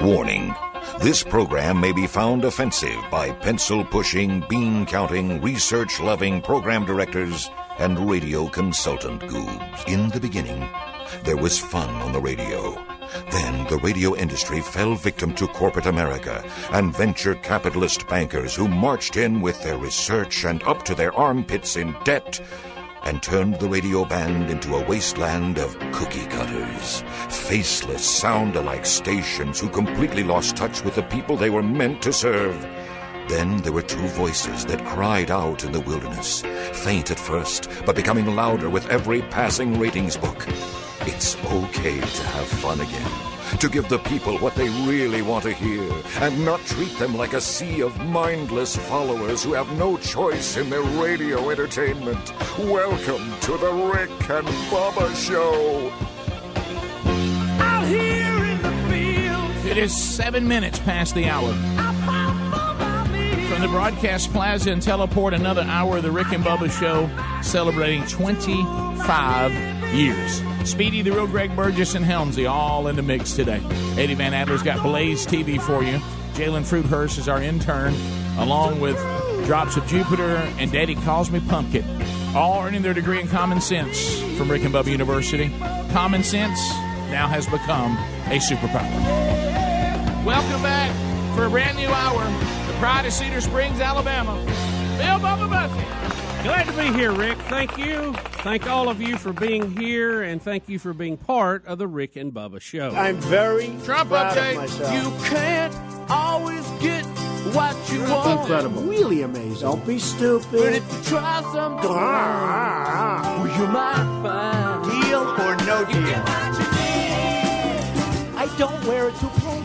Warning this program may be found offensive by pencil pushing, bean counting, research loving program directors and radio consultant goobs. In the beginning, there was fun on the radio. Then the radio industry fell victim to corporate America and venture capitalist bankers who marched in with their research and up to their armpits in debt and turned the radio band into a wasteland of cookie cutters, faceless, sound alike stations who completely lost touch with the people they were meant to serve. Then there were two voices that cried out in the wilderness, faint at first, but becoming louder with every passing ratings book. It's okay to have fun again. To give the people what they really want to hear and not treat them like a sea of mindless followers who have no choice in their radio entertainment. Welcome to the Rick and Bubba Show. Out here in the field, It is seven minutes past the hour. From the broadcast plaza and teleport, another hour of the Rick and Bubba Show celebrating 25 years. Speedy, the real Greg Burgess, and Helmsy all in the mix today. Eddie Van Adler's got Blaze TV for you. Jalen Fruithurst is our intern, along with Drops of Jupiter and Daddy Calls Me Pumpkin. All earning their degree in common sense from Rick and Bubba University. Common sense now has become a superpower. Welcome back for a brand new hour. The Pride of Cedar Springs, Alabama. Bill Bubba Bussey. Glad to be here, Rick. Thank you. Thank all of you for being here, and thank you for being part of the Rick and Bubba Show. I'm very Trump proud update. of myself. you can't always get what you want. incredible, really amazing. Don't be stupid. But stupid. if you try something, Ah, well, you might find Deal or no you get deal? what you. I don't wear a toupee.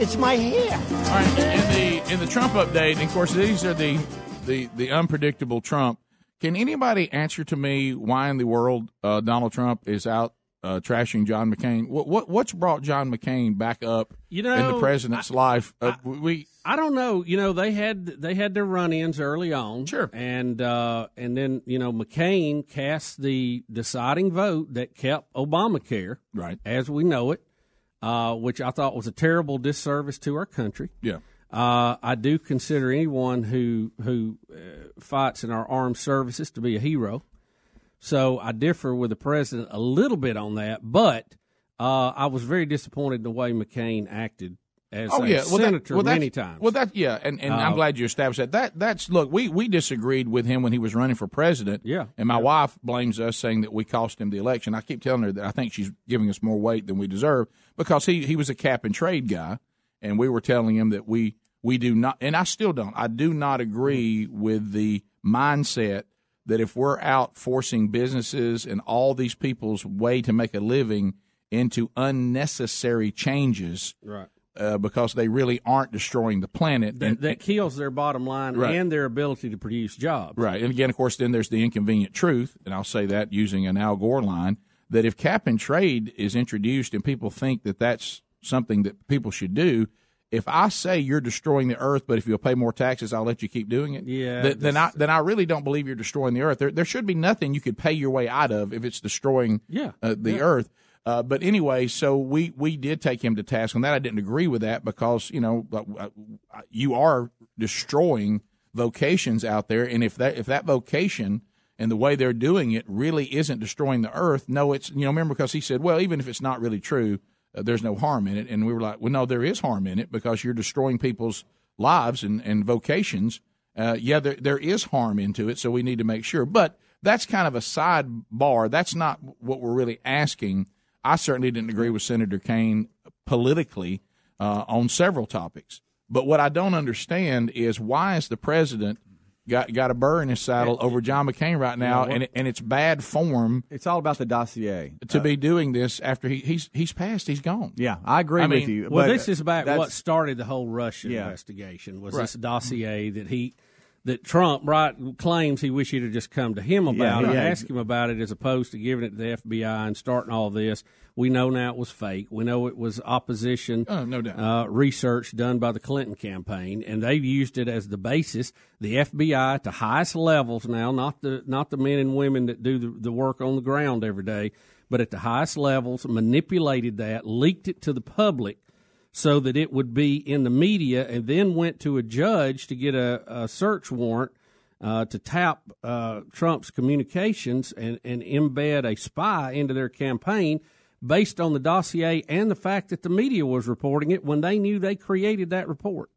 It's my hair. All right, in the in the Trump update, and of course these are the the the unpredictable Trump. Can anybody answer to me why in the world uh, Donald Trump is out uh, trashing John McCain? What what what's brought John McCain back up You know, in the president's life? Uh, we I don't know. You know, they had they had their run-ins early on, Sure. and uh, and then you know McCain cast the deciding vote that kept Obamacare, right, as we know it, uh, which I thought was a terrible disservice to our country. yeah. Uh, I do consider anyone who who uh, fights in our armed services to be a hero. So I differ with the president a little bit on that, but uh, I was very disappointed in the way McCain acted as Oh a yeah, well, that- senator well, many times. Well, that yeah, and, and I'm Uh, glad you established that. That that's look, we we disagreed with him when he was running for president. Yeah. and my wife blames us saying that we cost him the election. I keep telling her that I think she's giving us more weight than we deserve because he he was a cap and trade guy, and we were telling him that we we do not, and I still don't. I do not agree with the mindset that if we're out forcing businesses and all these people's way to make a living into unnecessary changes right. uh, because they really aren't destroying the planet. That, and, that kills their bottom line Right. and their ability to produce jobs. right. And again, of course, then there's the inconvenient truth, and I'll say that using an Al Gore line that if cap and trade is introduced and people think that that's something that people should do. If I say you're destroying the earth, but if you'll pay more taxes, I'll let you keep doing it. Yeah, th- then I then I really don't believe you're destroying the earth. There there should be nothing you could pay your way out of if it's destroying Yeah, uh, the yeah. earth. Uh, but anyway, so we, we did take him to task on that. I didn't agree with that because you know uh, you are destroying vocations out there, and if that if that vocation and the way they're doing it really isn't destroying the earth, no, it's you know remember because he said, well, even if it's not really true, uh, there's no harm in it, and we were like, well, no, there is harm in it because you're destroying people's lives and and vocations. Uh, yeah, there there is harm into it, so we need to make sure, but. That's kind of a sidebar. That's not what we're really asking. I certainly didn't agree with Senator Kane politically uh, on several topics. But what I don't understand is why is the president got got a burr in his saddle over John McCain right now, and it, and it's bad form It's all about the dossier. to be uh, doing this after he, he's he's passed, he's gone. Yeah, I agree I with mean- you. Well, but this is about what started the whole Russia Yeah. investigation. Was Right. this dossier that he that Trump right claims he wished he'd have just come to him about Yeah, it, yeah. ask him about it, as opposed to giving it to the FBI and starting all this. We know now it was fake. We know it was opposition Oh, no doubt. uh, research done by the Clinton campaign, and they've used it as the basis. The FBI at the highest levels now, not the not the men and women that do the, the work on the ground every day, but at the highest levels, manipulated that, leaked it to the public so that it would be in the media, and then went to a judge to get a, a search warrant uh, to tap uh, Trump's communications and, and embed a spy into their campaign based on the dossier and the fact that the media was reporting it when they knew they created that report.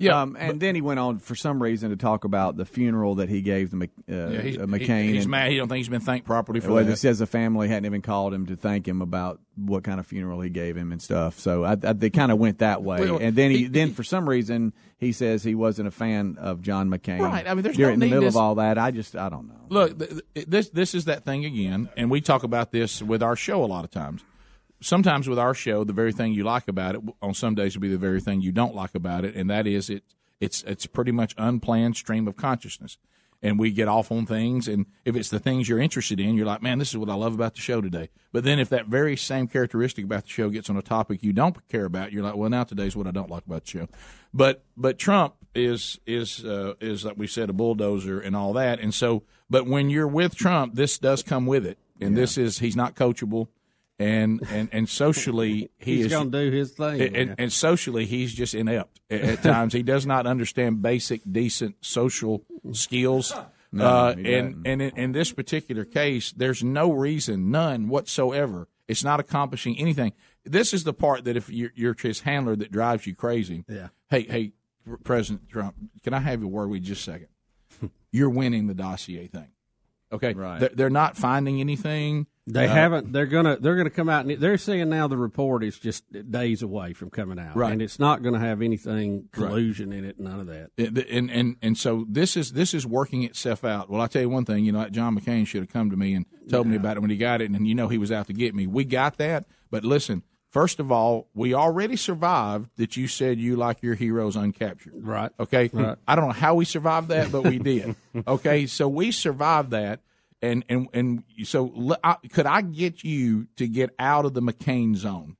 Yeah, um, and then he went on for some reason to talk about the funeral that he gave the uh, Yeah, he's, uh, McCain. he- he's and- mad. He don't think he's been thanked properly for well, that. it says the family hadn't even called him to thank him about what kind of funeral he gave him and stuff. So I, I, they kind of went that way. Well, and then he, he- then for some reason he says he wasn't a fan of John McCain. Right. I mean, there's during no in the middle of all that. I just I don't know. Look, th- th- this this is that thing again, and we talk about this with our show a lot of times. Sometimes with our show, the very thing you like about it on some days will be the very thing you don't like about it, and that is it. It's it's pretty much unplanned stream of consciousness, and we get off on things. And if it's the things you're interested in, you're like, man, this is what I love about the show today. But then if that very same characteristic about the show gets on a topic you don't care about, you're like, well, now today's what I don't like about the show. But but Trump is is uh, is like we said a bulldozer and all that, and so but when you're with Trump, this does come with it, and this is he's not coachable, and and and socially he He's is going to do his thing. and, and, and socially he's just inept at, at times. He does not understand basic, decent social skills. uh, and and in, in this particular case, there's no reason, none whatsoever. It's not accomplishing anything. This is the part that if you're, you're his handler that drives you crazy. Yeah. Hey, hey, President Trump, can I have a word with you just a second? You're winning the dossier thing. Okay, Right. They're, they're not finding anything. They Uh, haven't. They're gonna. They're gonna come out. and They're saying now the report is just days away from coming out, Right. And it's not going to have anything collusion in it. None of that. and and and, and so this is this is working itself out. Well, I tell you one thing, you know, John McCain should have come to me and told me about it when he got it, and you know he was out to get me. We got that, but listen. First of all, we already survived that you said you like your heroes uncaptured. Right. Okay. Right. I don't know how we survived that, but we did. okay. So we survived that. And, and and so l- I- could I get you to get out of the McCain zone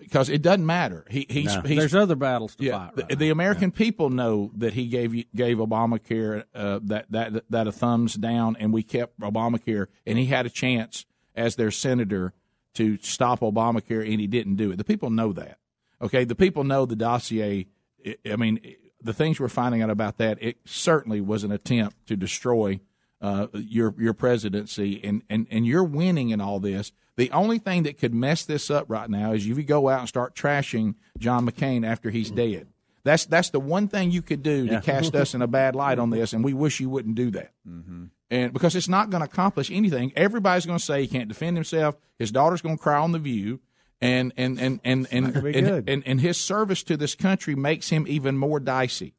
because it doesn't matter. He he's, he's Mm-hmm. There's other battles to yeah, fight. the, Right the now. American people know that he gave gave Obamacare uh, that that that a thumbs down, and we kept Obamacare, and he had a chance as their senator to stop Obamacare, and he didn't do it. The people know that. Okay, the people know the dossier. I- I mean, the things we're finding out about that, it certainly was an attempt to destroy uh, your your presidency, and, and and you're winning in all this. The only thing that could mess this up right now is if you go out and start trashing John McCain after he's dead. That's that's the one thing you could do to cast us in a bad light on this, and we wish you wouldn't do that. And because it's not going to accomplish anything, everybody's going to say he can't defend himself. His daughter's going to cry on the View, and and and and and gonna and, and, and his service to this country makes him even more dicey.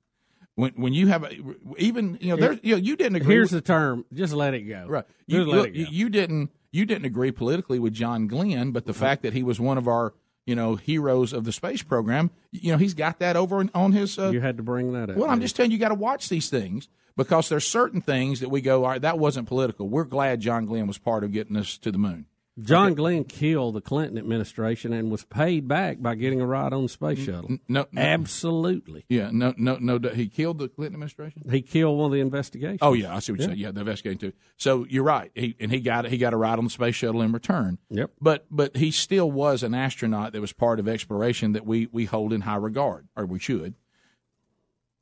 When when you have a, even you know there you know you didn't agree. Here's with, the term. Just let it go. Right. You, Just let look, it go. you- didn't you didn't agree politically with John Glenn, but the fact that he was one of our you know heroes of the space program, you know he's got that over on- on his. Uh, you had to bring that up. well, I'm just telling you, you got to watch these things because there's certain things that we go, all right, that wasn't political. We're glad John Glenn was part of getting us to the moon. John Glenn killed the Clinton administration and was paid back by getting a ride on the space shuttle. No, no Absolutely. yeah, no, no, no. He killed the Clinton administration. He killed one of the investigations. Oh yeah, I see what you're saying. Yeah, the investigation too. So you're right. He and he got he got a ride on the space shuttle in return. Yep. But but he still was an astronaut that was part of exploration that we we hold in high regard, or we should.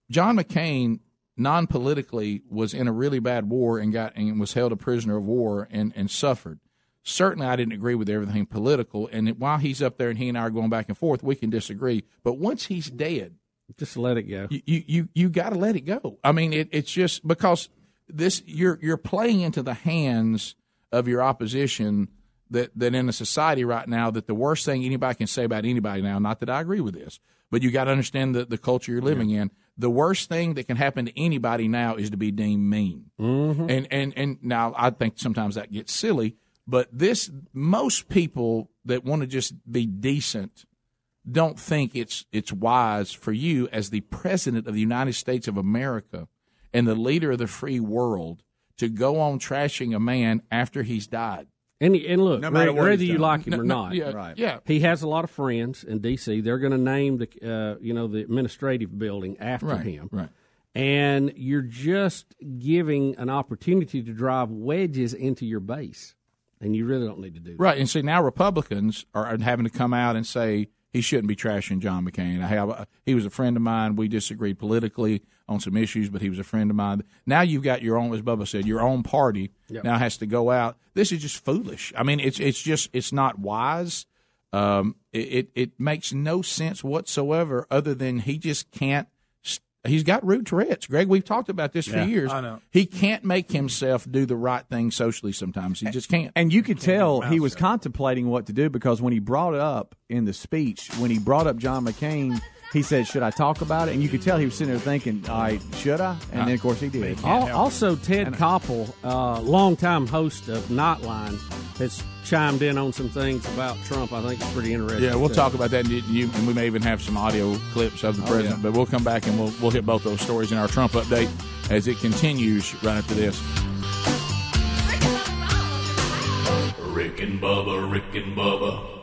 John McCain, non politically, was in a really bad war and got and was held a prisoner of war and and suffered. Certainly, I didn't agree with everything political. And while he's up there and he and I are going back and forth, we can disagree. But once he's dead, Just let it go. you you you, got to let it go. I mean, it, it's just because this you're you're playing into the hands of your opposition. That that in a society right now, that the worst thing anybody can say about anybody now. Not that I agree with this, but you got to understand the the culture you're living in. The worst thing that can happen to anybody now is to be deemed mean. Mm-hmm. And and and now I think sometimes that gets silly, but this most people that want to just be decent don't think it's it's wise for you as the president of the United States of America and the leader of the free world to go on trashing a man after he's died. And, and look, No matter whether, whether you like him No, or no, not, yeah, Right. yeah. he has a lot of friends in D.C. They're going to name the uh, you know the administrative building after Right, him, right. and you're just giving an opportunity to drive wedges into your base, and you really don't need to do that. Right, and see now Republicans are having to come out and say he shouldn't be trashing John McCain. I have he was a friend of mine. We disagreed politically on some issues, but he was a friend of mine. Now you've got your own, as Bubba said, your own party now has to go out. This is just foolish. I mean, it's it's just it's not wise. Um, it, it it makes no sense whatsoever, other than he just can't. He's got rude Tourette's. Greg, we've talked about this for years. I know. He can't make himself do the right thing socially sometimes. He just can't. And you could tell he was contemplating what to do because when he brought it up in the speech, when he brought up John McCain, he said, "Should I talk about it?" And you could tell he was sitting there thinking, "All right, should I?" And then of course he did. Al- Also, Ted Koppel, uh, longtime host of Nightline, has chimed in on some things about Trump. I think it's pretty interesting. Yeah, we'll too. talk about that, and, you, and we may even have some audio clips of the president. But we'll come back and we'll we'll hit both those stories in our Trump update as it continues right after this. Rick and Bubba, Rick and Bubba.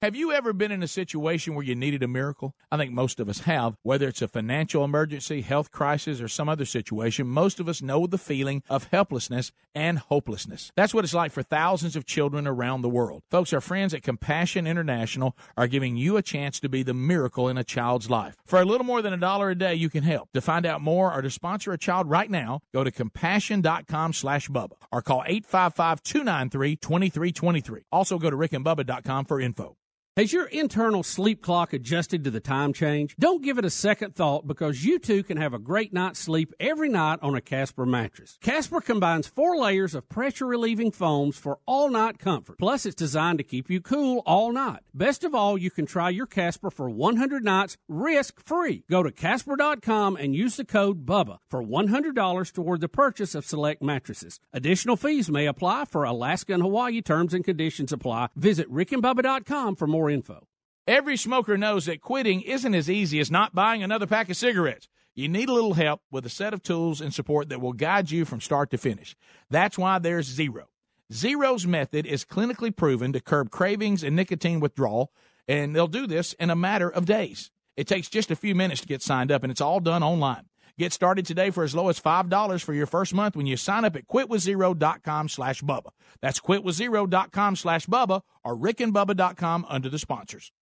Have you ever been in a situation where you needed a miracle? I think most of us have. Whether it's a financial emergency, health crisis, or some other situation, most of us know the feeling of helplessness and hopelessness. That's what it's like for thousands of children around the world. Folks, our friends at Compassion International are giving you a chance to be the miracle in a child's life. For a little more than a dollar a day, you can help. To find out more or to sponsor a child right now, go to compassion.com slash Bubba or call 855-293-2323. Also go to rickandbubba.com for info. Has your internal sleep clock adjusted to the time change? Don't give it a second thought because you too can have a great night's sleep every night on a Casper mattress. Casper combines four layers of pressure relieving foams for all night comfort. Plus, it's designed to keep you cool all night. Best of all, you can try your Casper for 100 nights risk free. Go to Casper.com and use the code BUBBA for $100 toward the purchase of select mattresses. Additional fees may apply for Alaska and Hawaii terms and conditions apply. Visit rickandbubba.com for more info. Every smoker knows that quitting isn't as easy as not buying another pack of cigarettes. You need a little help with a set of tools and support that will guide you from start to finish. That's why there's Zero. Zero's method is clinically proven to curb cravings and nicotine withdrawal, and they'll do this in a matter of days. It takes just a few minutes to get signed up, and it's all done online. Get started today for as low as $5 for your first month when you sign up at quitwithzero.com slash Bubba. That's quitwithzero.com slash Bubba or rickandbubba.com under the sponsors.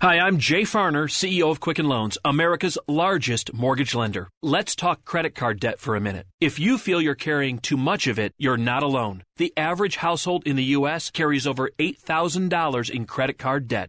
Hi, I'm Jay Farner, CEO of Quicken Loans, America's largest mortgage lender. Let's talk credit card debt for a minute. If you feel you're carrying too much of it, you're not alone. The average household in the U.S. carries over $8,000 in credit card debt.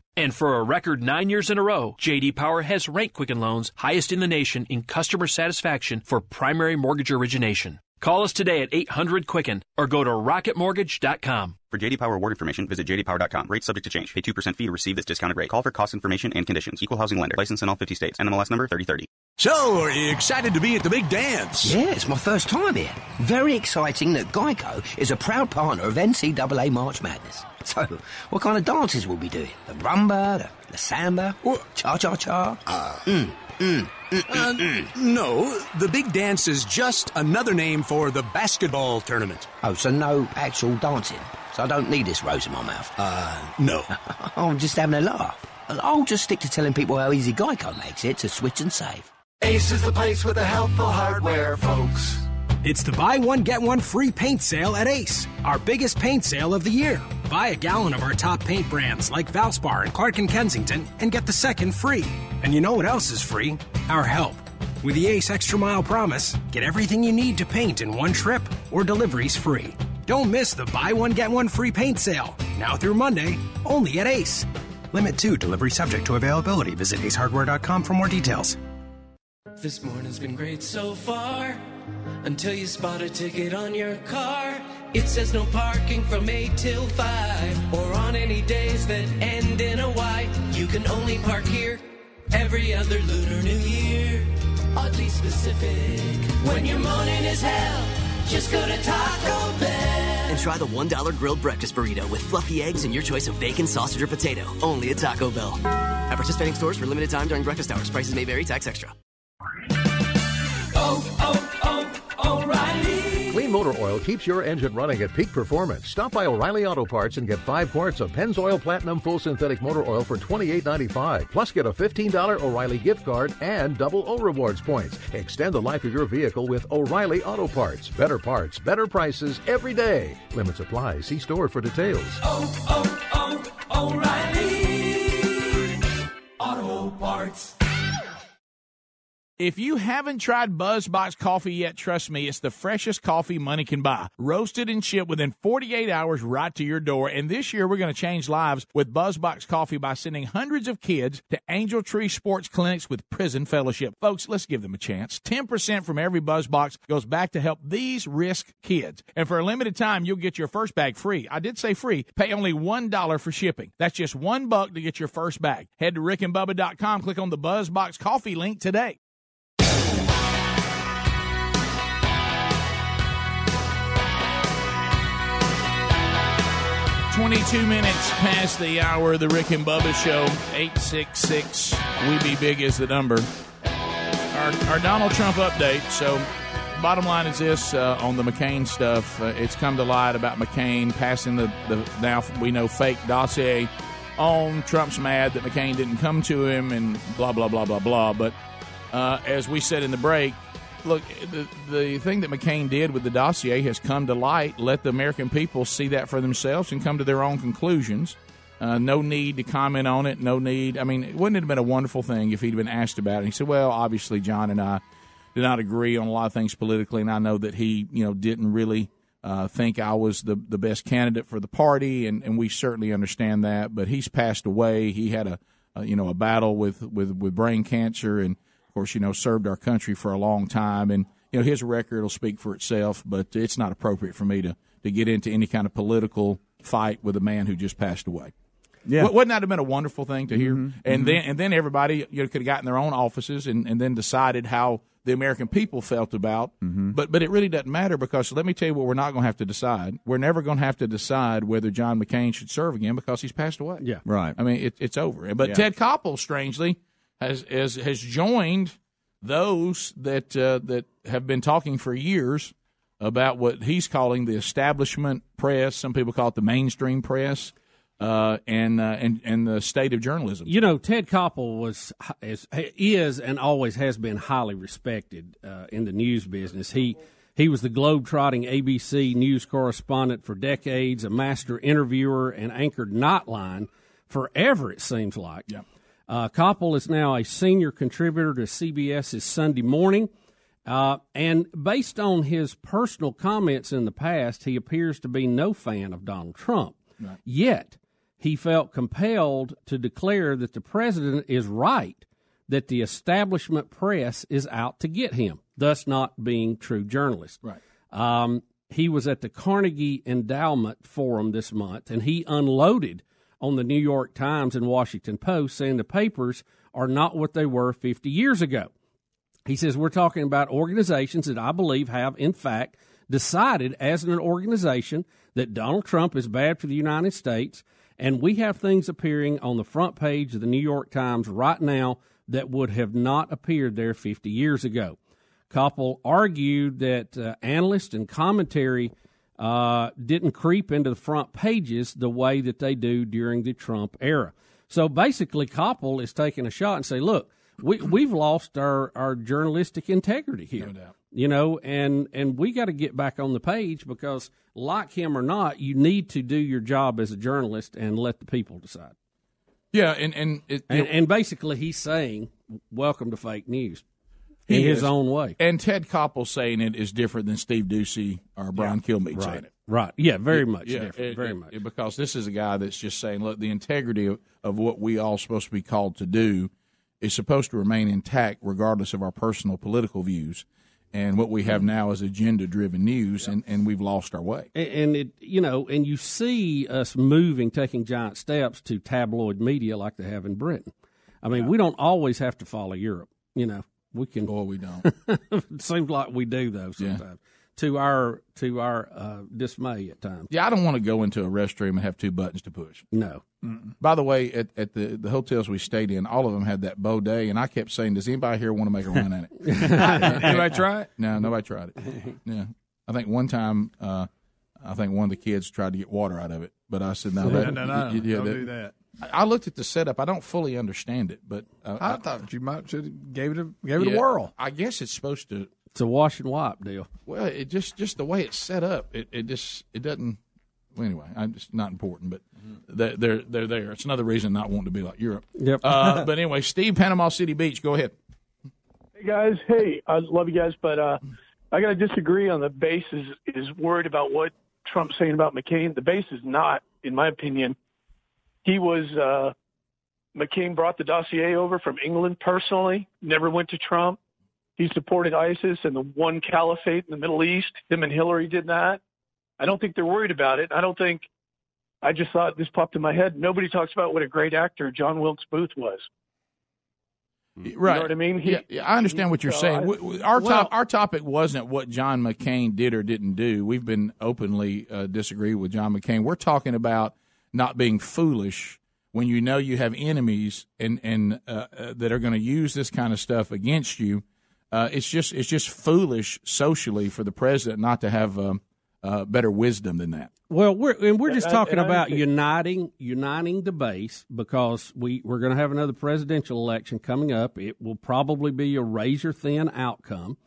And for a record nine years in a row, JD Power has ranked Quicken Loans highest in the nation in customer satisfaction for primary mortgage origination. Call us today at 800 Quicken or go to rocketmortgage.com. For JD Power award information, visit jdpower.com. Rates subject to change. Pay 2% fee to receive this discounted rate. Call for cost information and conditions. Equal housing lender. License in all 50 states. NMLS number 3030. So, are you excited to be at the big dance? Yeah, it's my first time here. Very exciting that Geico is a proud partner of NCAA March Madness. So, what kind of dances will we doing? The rumba, the, the samba, cha cha cha? Mm, mm, mm, Uh, mm, mm. no, the big dance is just another name for the basketball tournament. Oh, so no actual dancing. So I don't need this rose in my mouth. Uh, no. I'm just having a laugh. I'll just stick to telling people how easy Geico makes it to switch and save. Ace is the place with the helpful hardware, folks. It's the buy one, get one free paint sale at Ace, our biggest paint sale of the year. Buy a gallon of our top paint brands like Valspar and Clark and Kensington and get the second free. And you know what else is free? Our help. With the Ace Extra Mile Promise, get everything you need to paint in one trip or deliveries free. Don't miss the buy one, get one free paint sale. Now through Monday, only at Ace. Limit 2, delivery subject to availability. Visit acehardware.com for more details. This morning's been great so far. Until you spot a ticket on your car. It says no parking from 8 till 5. Or on any days that end in a Y. You can only park here every other Lunar New Year. Oddly specific. When your morning is hell, just go to Taco Bell. And try the $1 grilled breakfast burrito with fluffy eggs and your choice of bacon, sausage, or potato. Only at Taco Bell. At participating stores for limited time during breakfast hours. Prices may vary. Tax extra. Motor oil keeps your engine running at peak performance. Stop by O'Reilly Auto Parts and get five quarts of Pennzoil Platinum Full Synthetic Motor Oil for $28.95. Plus, get a $15 O'Reilly gift card and double O Rewards points. Extend the life of your vehicle with O'Reilly Auto Parts. Better parts, better prices every day. Limits apply. See store for details. Oh, oh, oh, O'Reilly! Auto Parts. If you haven't tried BuzzBox coffee yet, trust me, it's the freshest coffee money can buy. Roasted and shipped within 48 hours right to your door. And this year, we're going to change lives with BuzzBox coffee by sending hundreds of kids to Angel Tree Sports Clinics with Prison Fellowship. Folks, let's give them a chance. 10% from every BuzzBox goes back to help these risk kids. And for a limited time, you'll get your first bag free. I did say free. Pay only $1 for shipping. That's just one buck to get your first bag. Head to rickandbubba.com, click on the BuzzBox coffee link today. 22 minutes past the hour of the Rick and Bubba Show. 866 We Be Big is the number. Our, our Donald Trump update. So, bottom line is this uh, on the McCain stuff. Uh, it's come to light about McCain passing the, the now we know fake dossier on. Trump's mad that McCain didn't come to him and blah, blah, blah, blah, blah. But uh, as we said in the break, look, the, the thing that McCain did with the dossier has come to light. Let the American people see that for themselves and come to their own conclusions. Uh, no need to comment on it. No need. I mean, wouldn't it have been a wonderful thing if he'd been asked about it? And he said, "Well, obviously, John and I did not agree on a lot of things politically, and I know that he, you know, didn't really uh, think I was the the best candidate for the party, and, and we certainly understand that. But he's passed away. He had a, a you know a battle with with with brain cancer, and of course, you know, served our country for a long time, and you know his record will speak for itself. But it's not appropriate for me to to get into any kind of political fight with a man who just passed away. Yeah. Wouldn't that have been a wonderful thing to hear? Mhm, And mhm. then and then everybody you know could have gotten their own offices and, and then decided how the American people felt about. Mm-hmm. But but it really doesn't matter because let me tell you what we're not going to have to decide. We're never going to have to decide whether John McCain should serve again because he's passed away. Yeah. Right. I mean, it, it's over. But Yeah. Ted Koppel, strangely, has has has joined those that uh, that have been talking for years about what he's calling the establishment press. Some people call it the mainstream press, uh, and uh, and and the state of journalism. You know, Ted Koppel was is, is and always has been highly respected uh, in the news business. He he was the globe-trotting ABC news correspondent for decades, a master interviewer, and anchored Nightline forever. It seems like. Yeah. Uh, Koppel is now a senior contributor to CBS's Sunday Morning. Uh, and based on his personal comments in the past, he appears to be no fan of Donald Trump. Yet, he felt compelled to declare that the president is right that the establishment press is out to get him, thus not being true journalists. Right. Um, he was at the Carnegie Endowment Forum this month, and he unloaded on the New York Times and Washington Post, saying the papers are not what they were 50 years ago. He says we're talking about organizations that I believe have, in fact, decided as an organization that Donald Trump is bad for the United States, and we have things appearing on the front page of the New York Times right now that would have not appeared there 50 years ago. Koppel argued that uh, analysts and commentary uh, didn't creep into the front pages the way that they do during the Trump era. So basically, Koppel is taking a shot and say, "Look, we we've lost our, our journalistic integrity here, you know, and and we got to get back on the page because, like him or not, you need to do your job as a journalist and let the people decide." Yeah, and and it, And, and basically, he's saying, "Welcome to fake news." In his is. own way. And Ted Koppel saying it is different than Steve Doocy or Brian Kilmeade Right. saying it. Right. Yeah, very much Yeah, different. it- very it- much. because this is a guy that's just saying, look, the integrity of, of what we all supposed to be called to do is supposed to remain intact regardless of our personal political views. And what we Mm-hmm. have now is agenda driven news, and, and we've lost our way. And- and it you know and you see us moving taking giant steps to tabloid media like they have in britain i mean we don't always have to follow europe you know we can boy we don't it seems like we do though sometimes to our to our uh, dismay at times. Yeah, I don't want to go into a restroom and have two buttons to push. No. By the way, at, at the, the hotels we stayed in, all of them had that bidet, and I kept saying, "Does anybody here want to make a run at it?" Anybody try it? No, nobody tried it. Yeah, I think one time, uh, I think one of the kids tried to get water out of it, but I said, "No, No, that, no, no, y- y- don't do that. I I looked at the setup. I don't fully understand it, but uh, I thought you might should have gave it a gave it yeah, a whirl. I guess it's supposed to. It's a wash and wipe deal. Well, it just just the way it's set up, it, it just it doesn't. Well, anyway, I'm just not important, but they're, they're they're there. It's another reason not wanting to be like Europe. Yep. Uh, but anyway, Steve, Panama City Beach, go ahead. Hey guys, hey, I love you guys, but uh, I got to disagree on the base is is worried about what Trump's saying about McCain. The base is not, in my opinion. He was uh, McCain brought the dossier over from England personally. Never went to Trump. He supported ISIS and the one caliphate in the Middle East. Him and Hillary did that. I don't think they're worried about it. I don't think. I just thought this popped in my head. Nobody talks about what a great actor John Wilkes Booth was. Right. know what I mean? He- yeah, I understand what you're saying. We- we- our Well- top, our topic wasn't what John McCain did or didn't do. We've been openly uh, disagree with John McCain. We're talking about not being foolish when you know you have enemies and and uh, uh, that are going to use this kind of stuff against you. Uh, it's just it's just foolish socially for the president not to have um, uh, better wisdom than that. Well, we're and we're just And I- talking I about think- uniting uniting the base because we we're going to have another presidential election coming up. It will probably be a razor thin outcome,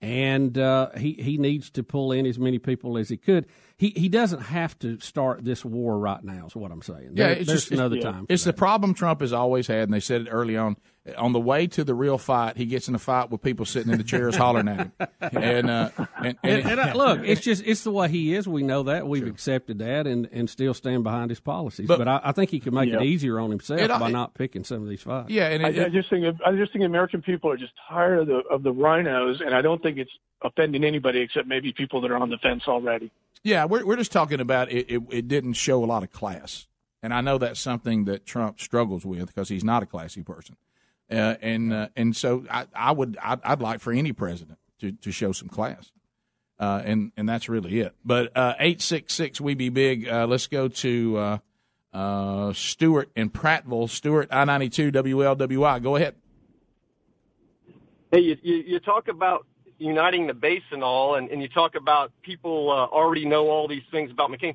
and uh, he he needs to pull in as many people as he could. He he doesn't have to start this war right now. Is what I'm saying. Yeah, There- it's just another time. It's the problem Trump has always had, and they said it early on. On the way to the real fight, he gets in a fight with people sitting in the chairs hollering at him. And uh, and, and, And, and I, look, it's just it's the way he is. We know that we've accepted that, and, and still stand behind his policies. But- But, I, I think he could make Yeah. it easier on himself It- by it- not picking some of these fights. yeah, and I, it, I just think I just think American people are just tired of the of the RINOs, and I don't think it's offending anybody except maybe people that are on the fence already. yeah, we're we're just talking about it, it. It didn't show a lot of class, and I know that's something that Trump struggles with because he's not a classy person. Uh, and uh, and so I, I would I'd, I'd like for any president to, to show some class, uh, and and that's really it. But uh, eight six six we be big. Uh, let's go to uh, uh, Stewart in Prattville. Stewart I ninety two WLWI. Go ahead. Hey, you, you, you talk about uniting the base and all, and, and you talk about people uh, already know all these things about McCain.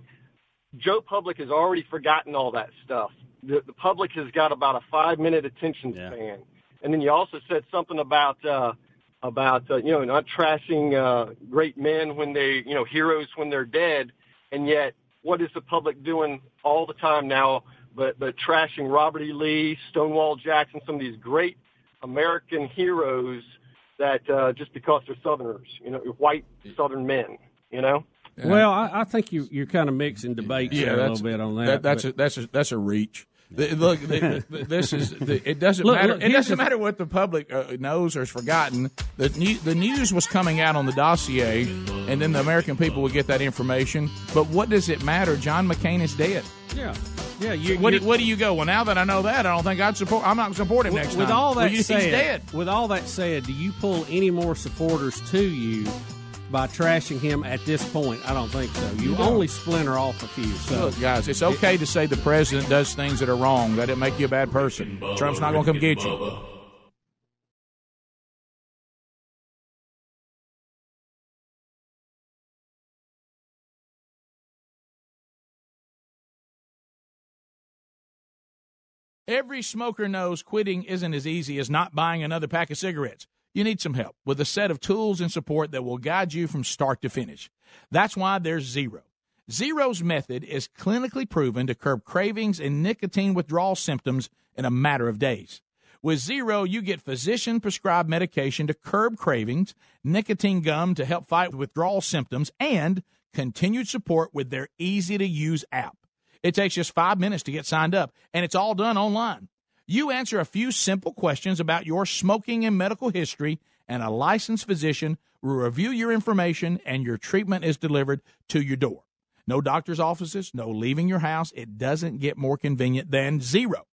Joe Public has already forgotten all that stuff. The, the public has got about a five minute attention span. And then you also said something about uh, about uh, you know not trashing uh, great men when they you know heroes when they're dead, and yet what is the public doing all the time now? But but trashing Robert E. Lee, Stonewall Jackson, some of these great American heroes that uh, just because they're Southerners, you know, white Southern men, you know. Well, I, I think you you're kind of mixing debates there a little bit on that. that's a, that's a, that's a reach. The- look, the, the, this is the, it doesn't Look, matter. look, it doesn't matter what the public uh, knows or has forgotten. The new, the news was coming out on the dossier, and then the American people would get that information. But what does it matter? John McCain is dead. yeah, yeah. You, What do, what do you go? Well, now that I know that, I don't think I'd support. I'm not going to support with, next with time. all Well, that you- said, he's dead. with all that said, do you pull any more supporters to you by trashing him at this point? I don't think so. You No. only splinter off a few. So Look, guys, it's okay to say the president does things that are wrong. That didn't make you a bad person. Trump's not going to come get you. Every smoker knows quitting isn't as easy as not buying another pack of cigarettes. You need some help with a set of tools and support that will guide you from start to finish. That's why there's Zero. Zero's method is clinically proven to curb cravings and nicotine withdrawal symptoms in a matter of days. With Zero, you get physician prescribed medication to curb cravings, nicotine gum to help fight withdrawal symptoms, and continued support with their easy to use app. It takes just five minutes to get signed up, and it's all done online. You answer a few simple questions about your smoking and medical history, and a licensed physician will review your information, and your treatment is delivered to your door. No doctor's offices, no leaving your house. It doesn't get more convenient than zero.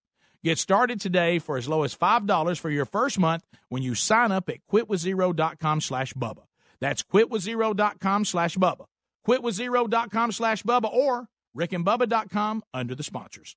Get started today for as low as $5 for your first month when you sign up at quitwithzero.com slash Bubba. That's quitwithzero.com slash Bubba. Quitwithzero.com slash Bubba or rickandbubba.com under the sponsors.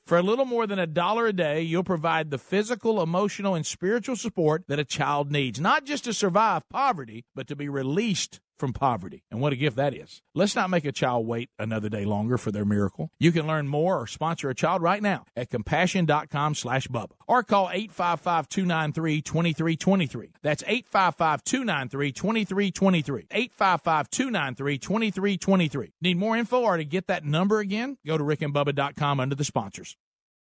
For a little more than a dollar a day, you'll provide the physical, emotional, and spiritual support that a child needs, not just to survive poverty, but to be released from poverty. And what a gift that is. Let's not make a child wait another day longer for their miracle. You can learn more or sponsor a child right now at compassion.com slash Bubba or call 855-293-2323. That's 855-293-2323. 855-293-2323. Need more info or to get that number again? Go to rickandbubba.com under the sponsors.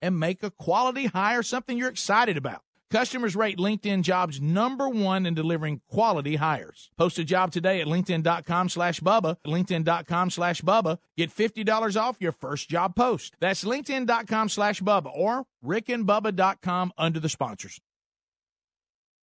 and make a quality hire something you're excited about. Customers rate LinkedIn jobs number one in delivering quality hires. Post a job today at LinkedIn.com slash Bubba. LinkedIn.com slash Bubba. Get $50 off your first job post. That's LinkedIn.com slash Bubba or RickandBubba.com under the sponsors.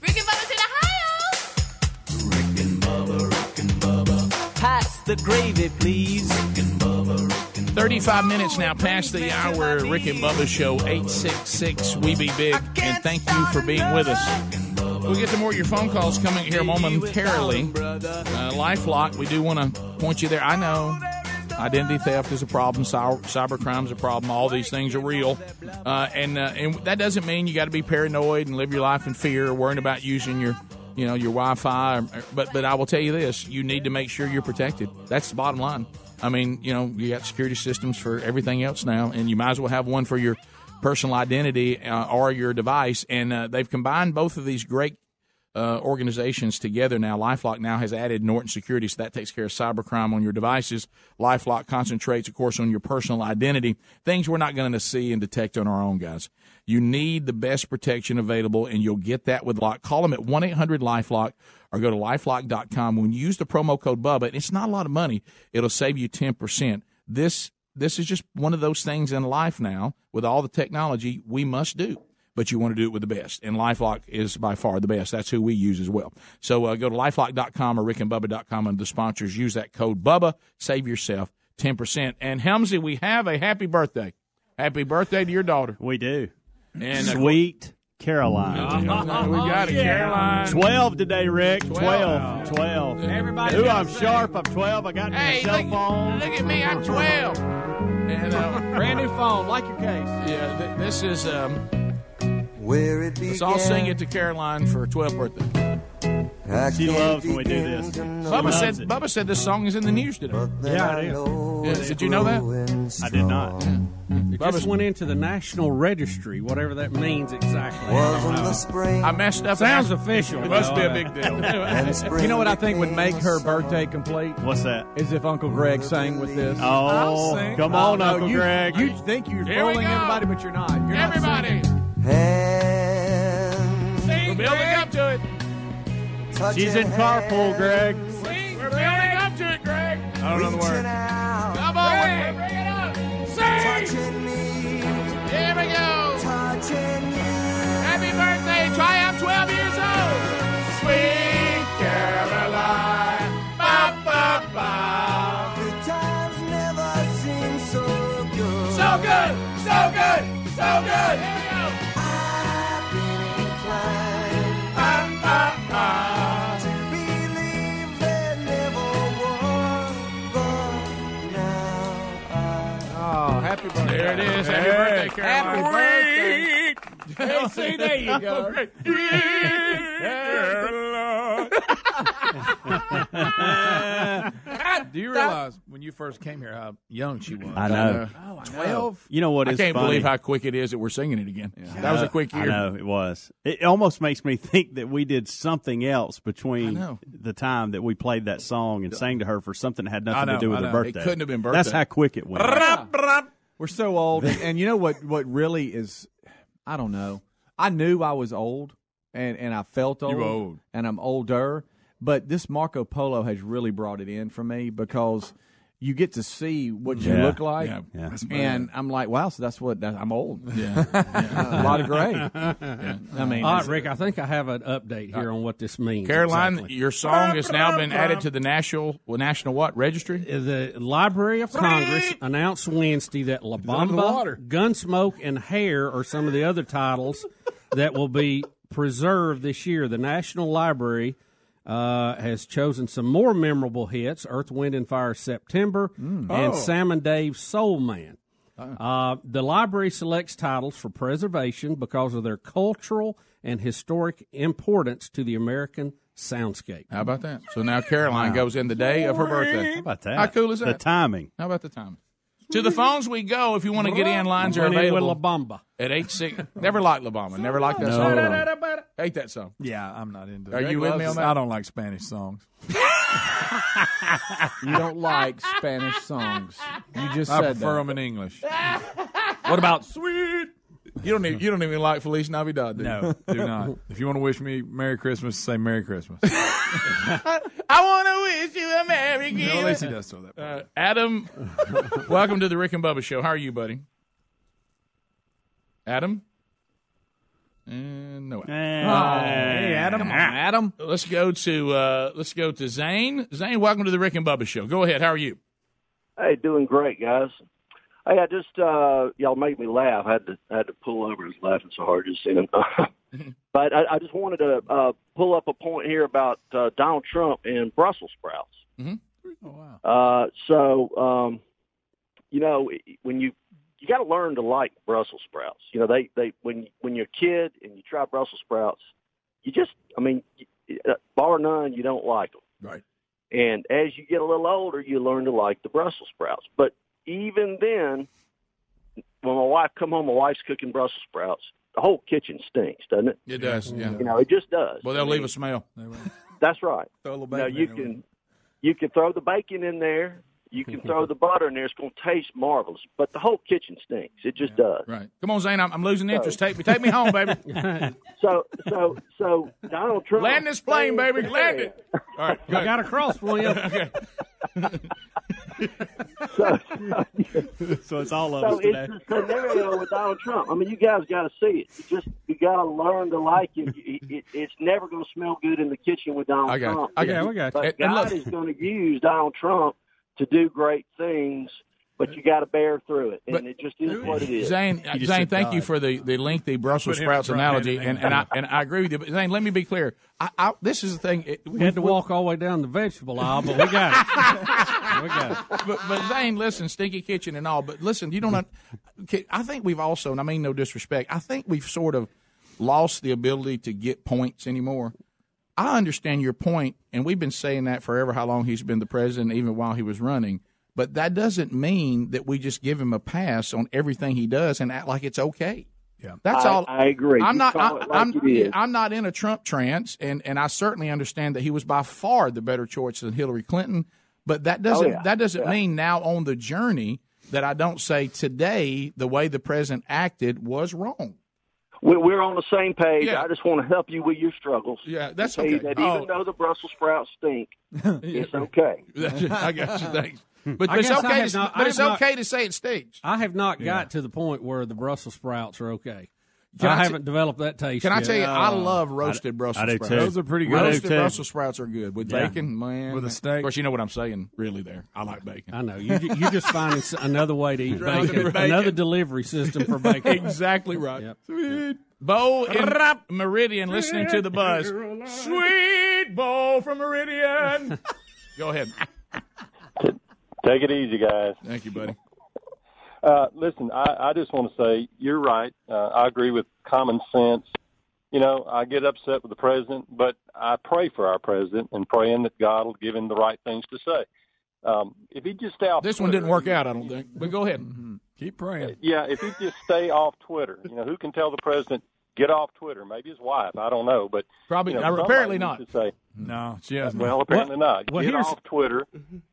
Rick and Bubba's in Ohio. Rick and Bubba, Rick and Bubba. Pass the gravy, please. Rick and Bubba, Rick and Bubba. 35 minutes now past the hour. Rick and Bubba Show, 866 We Be Big. And thank you for being with us. We'll get to more of your phone calls coming here momentarily. Uh, Lifelock, we do want to point you there. I know identity theft is a problem, cyber, crime is a problem. All these things are real, uh, and uh, and that doesn't mean you got to be paranoid and live your life in fear, or worrying about using your you know your Wi-Fi. Or, but but I will tell you this: you need to make sure you're protected. That's the bottom line. I mean, you know, you got security systems for everything else now, and you might as well have one for your personal identity uh, or your device. And uh, they've combined both of these great uh, organizations together now. LifeLock now has added Norton Security, so that takes care of cybercrime on your devices. LifeLock concentrates, of course, on your personal identity, things we're not going to see and detect on our own, guys. You need the best protection available, and you'll get that with Lock. Call them at 1 800 Lifelock or go to lifelock.com. When you use the promo code Bubba, it's not a lot of money, it'll save you 10%. This, this is just one of those things in life now with all the technology we must do but you want to do it with the best. And Lifelock is by far the best. That's who we use as well. So uh, go to lifelock.com or rickandbubba.com and the sponsors use that code Bubba. Save yourself 10%. And Helmsy, we have a happy birthday. Happy birthday to your daughter. We do. And uh, Sweet Caroline. We got it, Caroline. 12 today, Rick. 12. 12. 12. Everybody Ooh, I'm a sharp. I'm 12. I got my Hey, cell look, phone. look at me. I'm 12. And, uh, Brand new phone, like your case. Yeah, th- this is. Um, Where it let's all sing it to Caroline for her 12th birthday. She loves when we do this. Bubba said, Bubba said this song is in the news today. Yeah, it Yeah, did you know that? I did not. It just went into the National Registry, whatever that means exactly. I don't know. I messed up. Sounds official. It must be a big deal. You know what I think would make her birthday complete? What's that? Is if Uncle Greg sang with this. Oh, come oh, on, Oh, no, Uncle you, Greg. You think you're Here fooling everybody, but you're not. You're not Everybody, singing. we're building up to it. She's in carpool, Greg. Sing. We're building up to it, Greg. I don't know the word. Come on, Greg. bring it up. Sing. Here we go. Happy birthday, try I'm 12 years old. Sweet Caroline. Ba, ba, ba. So good, so good, so good. Here we Oh, happy birthday. There it is. Happy birthday, Caroline. Happy birthday. Hey, see, there you go. Do you realize when you first came here how young she was? I know. Uh, oh, I know. 12? You know what I is can't funny? believe how quick it is that we're singing it again. That was a quick year. I know it was. It almost makes me think that we did something else I between know. the time that we played that song and sang to her for something that had nothing know, to do with I her know. It birthday. couldn't have been birthday. That's how quick it went. We're so old, and, and you know what? What really is? I don't know. I knew I was old, and and I felt old. You old. and I'm older. But this Marco Polo has really brought it in for me because you get to see what you Yeah. look like, Yeah. Yeah. And I'm like, wow. So that's what that, I'm old. Yeah. a lot of gray. I mean, All right, Rick, I think I have an update here on what this means. Caroline, exactly. your song has now been added to the national well, national what registry? Uh, the Library of Congress announced Wednesday that La under the water. Bamba, Gunsmoke, and Hair are some of the other titles that will be preserved this year. The National Library uh, has chosen some more memorable hits Earth, Wind, and Fire September and Oh. Sam and Dave's Soul Man. Uh, the library selects titles for preservation because of their cultural and historic importance to the American soundscape. How about that? So now Caroline goes in the day of her birthday. How about that? How cool is that? The timing. How about the time? To the phones we go if you want to get in. Lines are Went in with La Bamba. at eight six. Never liked La Bamba. Never liked that song. Hate that song. Yeah, I'm not into it. Are you with me on that? I don't like Spanish songs. you don't like Spanish songs. You just I said prefer that. them in English. What about sweet? You don't even you don't even like Feliz Navidad, do you? No, do not. If you want to wish me Merry Christmas, say Merry Christmas. I want to wish you a Merry No, Christmas. at least he does throw that. Uh, Adam, welcome to the Rick and Bubba Show. How are you, buddy? Adam? And no. Hey, Adam. Come on, Adam. Let's go to uh, let's go to Zane. Zane, welcome to the Rick and Bubba Show. Go ahead. How are you? Hey, doing great, guys. Hey, I just uh y'all make me laugh. I had to I had to pull over. I was laughing so hard just seeing him. but I, I just wanted to uh pull up a point here about uh, Donald Trump and Brussels sprouts. Mhm. Oh wow. Uh, so um, you know when you you got to learn to like Brussels sprouts. You know they they when when you're a kid and you try Brussels sprouts, you just I mean, uh, bar none, you don't like them. Right. And as you get a little older, you learn to like the Brussels sprouts. But even then, when my wife come home, my wife's cooking Brussels sprouts. the whole kitchen stinks, doesn't it? It does, yeah. You know, it just does. Well, they'll I leave a smell. That's right. Throw a little Now you in there. can you can throw the bacon in there. You can throw the butter in there. It's going to taste marvelous. But the whole kitchen stinks. It just does. Right. Come on, Zane. I'm, I'm losing interest. Take me, take me home, baby. So so so Donald Trump Land this plane, baby. Land it. All right. I got a cross for you. okay. So, so it's all of so us today. it's the scenario with Donald Trump. I mean, you guys got to see it. You just you got to learn to like it. It- it- It's never going to smell good in the kitchen with Donald I got you. Trump. I got you. we got you. But And- and God look- is going to use Donald Trump to do great things, but you got to bear through it, and it just is what it is. Zane, Zane, thank you for the, the lengthy Brussels sprouts analogy, and, and I and I agree with you. But Zane, let me be clear. I, I, this is the thing. It, We had to walk all the way down the vegetable aisle, but we got it. we got it. but, but Zane, listen, stinky kitchen and all. But listen, you don't. know- I think we've also, and I mean no disrespect. I think we've sort of lost the ability to get points anymore. I understand your point, and we've been saying that forever. How long he's been the president, even while he was running. But that doesn't mean that we just give him a pass on everything he does and act like it's okay. Yeah, That's I- all. I agree. I'm You not. I, it like I'm. I'm not in a Trump trance, and and I certainly understand that he was by far the better choice than Hillary Clinton. But that oh, doesn't. Oh, yeah. That doesn't Yeah. mean now on the journey that I don't say today the way the president acted was wrong. We- We're on the same page. Yeah. I just want to help you with your struggles. Yeah, that's to okay. That even Oh. though the Brussels sprouts stink, it's okay. I got you. Thanks. Hmm. But I it's okay. have To, not- but it's have not- okay to say it stinks. I have not Yeah. got to the point where the Brussels sprouts are okay. Can I, I t- haven't developed that taste. Can I tell you, I love roasted I- Brussels I do sprouts. too. Those are pretty good. Roasted. Brussels sprouts are good with Yeah. bacon, man. With a steak. Of course, you know what I'm saying. Really, there, I like bacon. I know you. You just finding another way to eat bacon, bacon. another delivery system for bacon. exactly right. Yep. Sweet. Bo in Meridian listening to the buzz. Sweet Bo from Meridian. Go ahead. Take it easy, guys. Thank you, buddy. Uh, listen, I, I just want to say you're right. Uh, I agree with common sense. You know, I get upset with the president, but I pray for our president and praying that God will give him the right things to say. Um, if he just stay off, This one didn't work out, I don't think. But go ahead. Keep praying. Yeah, if he just stay off Twitter, you know, who can tell the president get off Twitter? Maybe his wife. I don't know, but Probably- you know, uh, apparently not. To say, No, she hasn't. well, apparently not. well, get here's- off Twitter.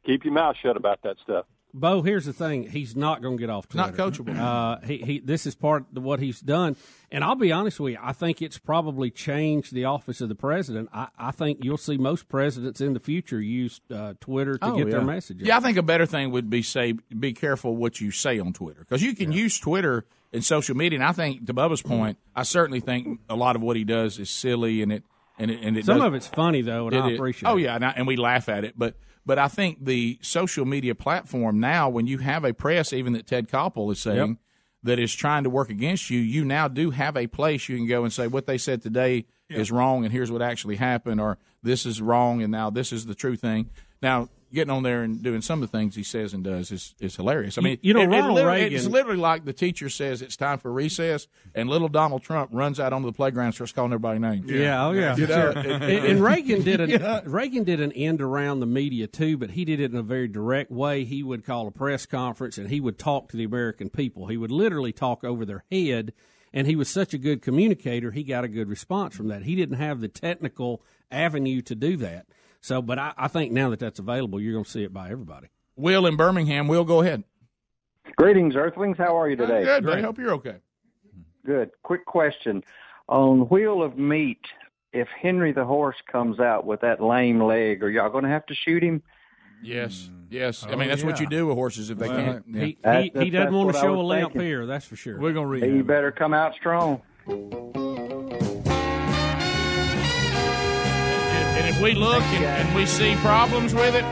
Keep your mouth shut about that stuff. Bo, here's the thing: he's not going to get off Twitter. Not coachable. Uh, he, he, this is part of what he's done, and I'll be honest with you. I think it's probably changed the office of the president. I, I think you'll see most presidents in the future use uh, Twitter to Oh, get their messages. Yeah, I think a better thing would be say be careful what you say on Twitter because you can use Twitter and social media. And I think to Bubba's point, I certainly think a lot of what he does is silly and it and it, and it Some does- of it's funny though, and It I appreciate. Oh yeah, and, I, and we laugh at it, but but I think the social media platform now, when you have a press, even that Ted Koppel is saying Yep. that is trying to work against you, you now do have a place you can go and say what they said today is wrong, and here's what actually happened, or this is wrong, and now this is the true thing. Now. Getting on there and doing some of the things he says and does is, is hilarious. I mean, you know, it- it Ronald literally- Reagan- it's literally like the teacher says it's time for recess, and little Donald Trump runs out onto the playground and starts calling everybody names. Yeah, oh yeah. You know, and, and Reagan did an Yeah. Reagan did an end around the media too, but he did it in a very direct way. He would call a press conference and he would talk to the American people. He would literally talk over their head, and he was such a good communicator. He got a good response from that. He didn't have the technical avenue to do that. So, but I, I think now that that's available, you're going to see it by everybody. Will in Birmingham. Will go ahead. Greetings, Earthlings. How are you today? Good, buddy. Hope you're okay. Good. Quick question. On Wheel of Meat, if Henry the horse comes out with that lame leg, are y'all going to have to shoot him? Yes, hmm. yes. I Oh, mean, that's what you do with horses if they Well, can't. yeah. He That's- he, he doesn't want to show a was limp here. That's for sure. We're gonna read. Hey, you better come out strong. We look and, and we see problems with it,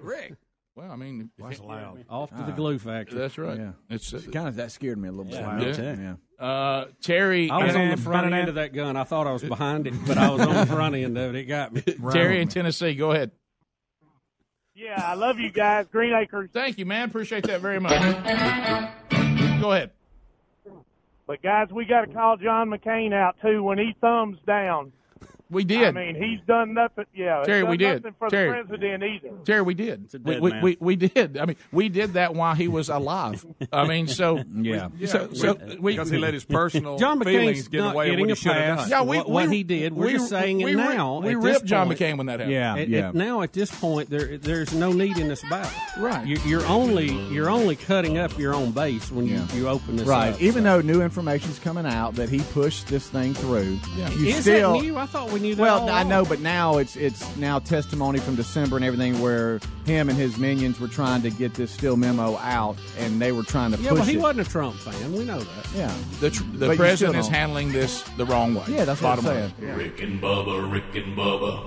Rick. Well, I mean, that's loud. Off to the glue factory. That's right. Yeah. It's uh, kind of that scared me a little bit. Yeah. Yeah. Uh, Terry. I was on the front end of that gun. I thought I was behind it, but I was on the front end of it. It got me. Terry in Tennessee. Go ahead. Yeah, I love you guys. Green Acres. Thank you, man. Appreciate that very much. Go ahead. But guys, we got to call John McCain out too when he thumbs down. We did. I mean, he's done nothing. Yeah, Terry, done we did. nothing for Terry. the president either. Terry, we did. We, we, we, we did. I mean, we did that while he was alive. I mean, so yeah. So, so we, because he let his personal John feelings McCain's get not away with what he should have pass. done. Yeah, we- what, what he did. We're we- just saying we it now. we at ripped John point- McCain when that happened. Yeah, At- yeah. at- now at this point, there there's no need in this battle. Right. You, you're only you're only cutting up your own base when you, you open this Right. up. Even though new information's coming out that he pushed this thing through, Yeah. you Is still. that new? I thought we knew. Well, all I know, but now it's it's now testimony from December and everything where him and his minions were trying to get this still memo out, and they were trying to Yeah, push well, he it. wasn't a Trump fan. We know that. Yeah, the tr- the you president is handling this the wrong way. Yeah, that's what I'm saying. line. Rick and Bubba, Rick and Bubba.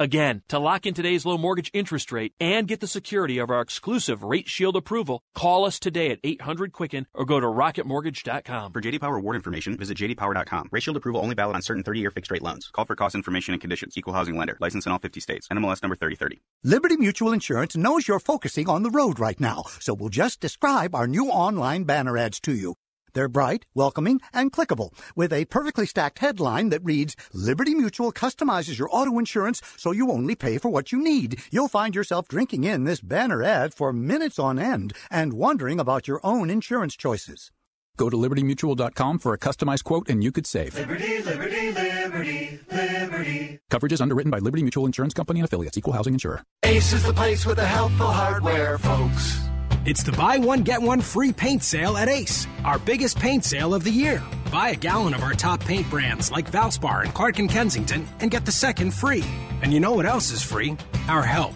Again, to lock in today's low mortgage interest rate and get the security of our exclusive Rate Shield approval, call us today at 800 Quicken or go to rocketmortgage.com. For JD Power award information, visit jdpower.com. Rate Shield approval only valid on certain 30-year fixed rate loans. Call for cost information and conditions. Equal housing lender. License in all 50 states. NMLS number 3030. Liberty Mutual Insurance knows you're focusing on the road right now, so we'll just describe our new online banner ads to you. They're bright, welcoming, and clickable, with a perfectly stacked headline that reads, Liberty Mutual customizes your auto insurance so you only pay for what you need. You'll find yourself drinking in this banner ad for minutes on end and wondering about your own insurance choices. Go to libertymutual.com for a customized quote and you could save. Liberty, liberty, liberty, liberty. Coverage is underwritten by Liberty Mutual Insurance Company and affiliates. Equal housing insurer. Ace is the place with the helpful hardware, folks. It's the buy one, get one free paint sale at Ace, our biggest paint sale of the year. Buy a gallon of our top paint brands like Valspar and Clark and Kensington and get the second free. And you know what else is free? Our help.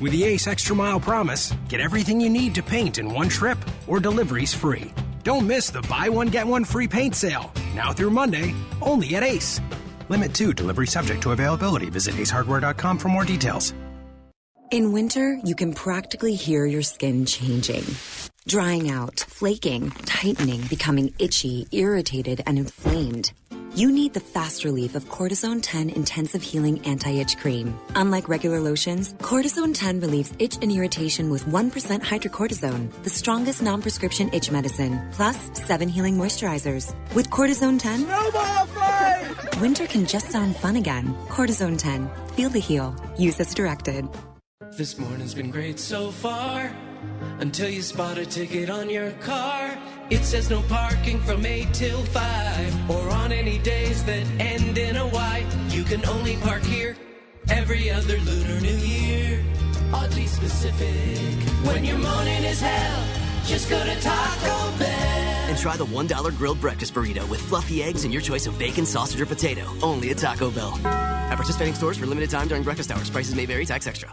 With the Ace Extra Mile Promise, get everything you need to paint in one trip or deliveries free. Don't miss the buy one, get one free paint sale. Now through Monday, only at Ace. Limit 2, delivery subject to availability. Visit acehardware.com for more details. In winter, you can practically hear your skin changing. Drying out, flaking, tightening, becoming itchy, irritated, and inflamed. You need the fast relief of Cortizone 10 Intensive Healing Anti-Itch Cream. Unlike regular lotions, Cortizone 10 relieves itch and irritation with 1% hydrocortisone, the strongest non-prescription itch medicine, plus 7 healing moisturizers. With Cortizone 10, winter can just sound fun again. Cortizone 10. Feel the heal. Use as directed. This morning's been great so far until you spot a ticket on your car. It says no parking from 8 till 5 or on any days that end in a Y. You can only park here every other Lunar New Year. Oddly specific. When your morning is hell, just go to Taco Bell. And try the $1 grilled breakfast burrito with fluffy eggs and your choice of bacon, sausage, or potato. Only at Taco Bell. At participating stores for limited time during breakfast hours. Prices may vary, tax extra.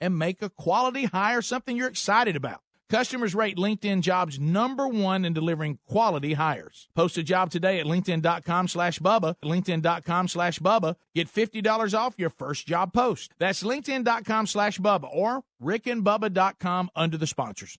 and make a quality hire something you're excited about. Customers rate LinkedIn jobs number one in delivering quality hires. Post a job today at LinkedIn.com slash Bubba. LinkedIn.com slash Bubba. Get $50 off your first job post. That's LinkedIn.com slash Bubba or RickandBubba.com under the sponsors.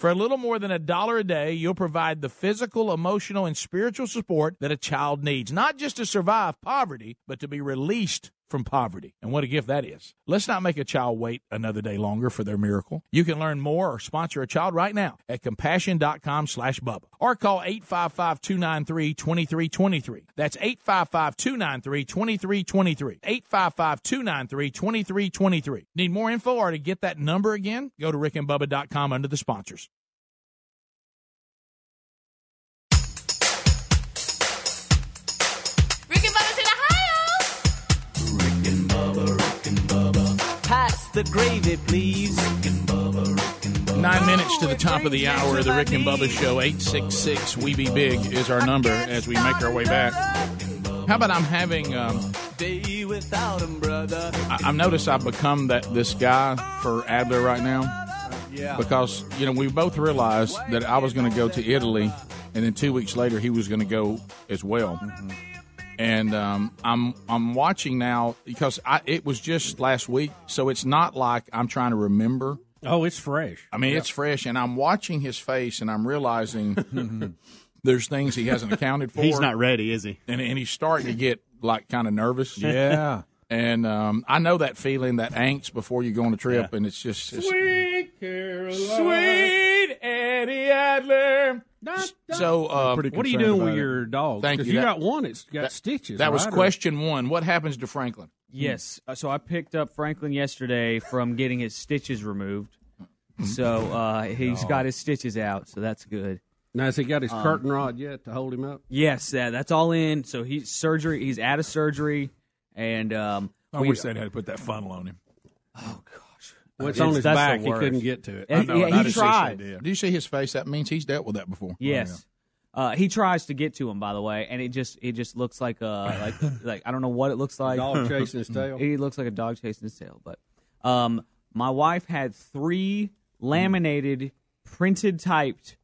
For a little more than a dollar a day, you'll provide the physical, emotional, and spiritual support that a child needs, not just to survive poverty, but to be released from poverty. And what a gift that is. Let's not make a child wait another day longer for their miracle. You can learn more or sponsor a child right now at compassion.com slash Bubba or call 855-293-2323. That's 855-293-2323. 855-293-2323. Need more info or to get that number again? Go to rickandbubba.com under the sponsors. The gravy, please. Nine minutes to the top of the hour, the Rick and Bubba Show. 866 We Be Big is our number as we make our way back. How about I'm having. Um, Day without 'em, brother. I, I've noticed I've become that this guy for Adler right now. Yeah. Because, you know, we both realized that I was going to go to Italy, and then two weeks later, he was going to go as well. And um, I'm I'm watching now because I, it was just last week, so it's not like I'm trying to remember. Oh, it's fresh. I mean, it's fresh, and I'm watching his face, and I'm realizing there's things he hasn't accounted for. He's not ready, is he? and, and he's starting to get like kind of nervous. Yeah. and um, I know that feeling, that angst before you go on a trip, and it's just it's, Sweet Caroline. Sweet Eddie Adler. So, um, what are you doing with your dog? Thank 'Cause you. You That- got one. It's got that- stitches. That was right? Or- question one. What happens to Franklin? Yes. Uh, So I picked up Franklin yesterday from getting his stitches removed. So uh, he's got his stitches out, so that's good. Now, has he got his Um, curtain rod yet to hold him up? Yes, yeah, that's all in. So he's surgery. He's out of surgery, and um, I we- wish they'd had to put that funnel on him. Well, it's It's- on his back. He couldn't get to it. And- yeah, he tried. Do you see his face? That means he's dealt with that before. Yes. Uh, he tries to get to him, by the way, and it just it just looks like a like like I don't know what it looks like. Dog chasing his tail? He looks like a dog chasing his tail. But um, my wife had three laminated, printed, typed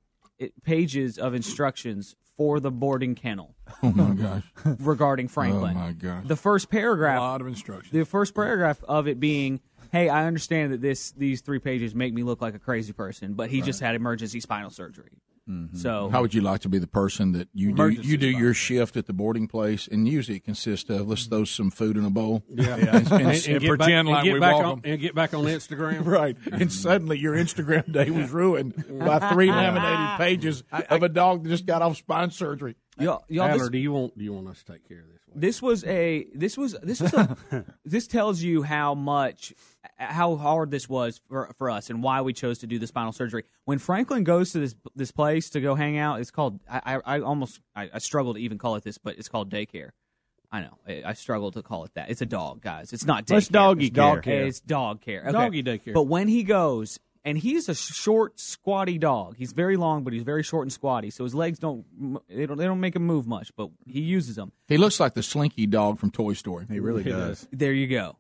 pages of instructions for the boarding kennel Oh my gosh. regarding Franklin. Oh my gosh. The first paragraph. A lot of instructions. The first paragraph of it being, "Hey, I understand that this these three pages make me look like a crazy person, but he just had emergency spinal surgery." Mm-hmm. So How would you like to be the person that you do you do your shift at the boarding place, and usually it consists of let's throw some food in a bowl, Yeah. and, and- And, and and get pretend back, like we back walk and get back on Instagram. right, and suddenly your Instagram day was ruined by three laminated ah. pages of a dog that just got off spine surgery. Y'all, y'all, Adler, this- do you want do you want us to take care of this? This was a this was this was a, this tells you how much how hard this was for, for us and why we chose to do the spinal surgery. When Franklin goes to this this place to go hang out, it's called I, I, I almost I, I struggle to even call it this, but it's called daycare. I know I, I struggle to call it that. It's a dog, guys. It's not daycare. It's doggy it's dog care. It's dog care. Okay. Doggy daycare. But when he goes. And he's a short, squatty dog. He's very long, but he's very short and squatty. So his legs don't they don't they don't make him move much, but he uses them. He looks like the Slinky dog from Toy Story. He really does. There you go.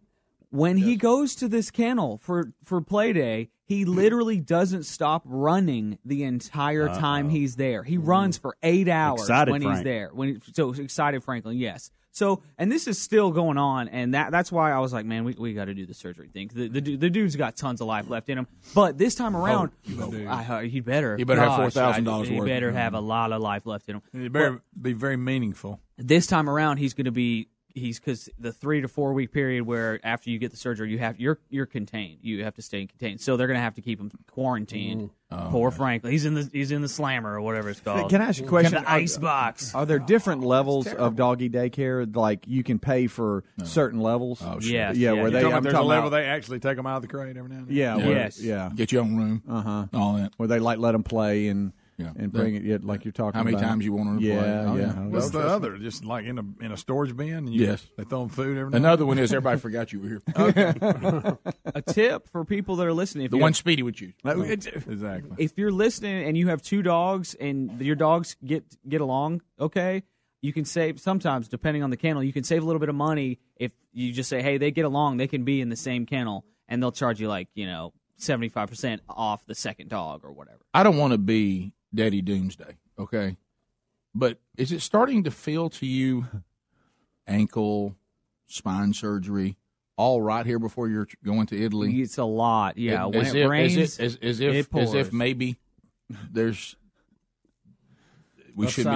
When he goes to this kennel for for play day, he literally doesn't stop running the entire time he's there. He runs for eight hours Excited when he's there. When so excited Franklin, yes. So and this is still going on, and that that's why I was like, man, we, we got to do the surgery thing. The, the the dude's got tons of life left in him, but this time oh, around, I, uh, he better He better have $4,000 I- He better have a lot of life left in him. It better be very meaningful. this time around he's going to be he's because the three to four week period where after you get the surgery you have you're you're contained you have to stay contained so they're going to have to keep him quarantined poor franklin he's in the he's in the slammer or whatever it's called Can I ask you a question? the ice box Are there different levels of doggy daycare? Like you can pay for certain levels. Oh, sure. Yes, yeah. yeah. Where they, talking I'm there's a level about, they actually take them out of the crate every now and then. yeah, Yeah. where- Yes. yeah. Get your own room, Uh huh. all that. Where they like let them play and Yeah. and bring it yeah, like you're talking. How many about. times you want them to yeah, play? Oh, yeah. yeah. What's the other? Just like in a in a storage bin? And you, Yes. They throw them food every night? Another one is everybody forgot you were here. a tip for people that are listening. If The you one have- Speedy would use. Exactly. if you're listening and you have two dogs and your dogs get get along okay you can save sometimes depending on the kennel you can save a little bit of money if you just say hey they get along they can be in the same kennel and they'll charge you like you know 75% off the second dog or whatever I don't want to be Daddy Doomsday, okay? But is it starting to feel to you ankle, spine surgery, all right here before you're going to Italy? it's a lot yeah As when if, it rains as, if, as, as if, it as if maybe there's we should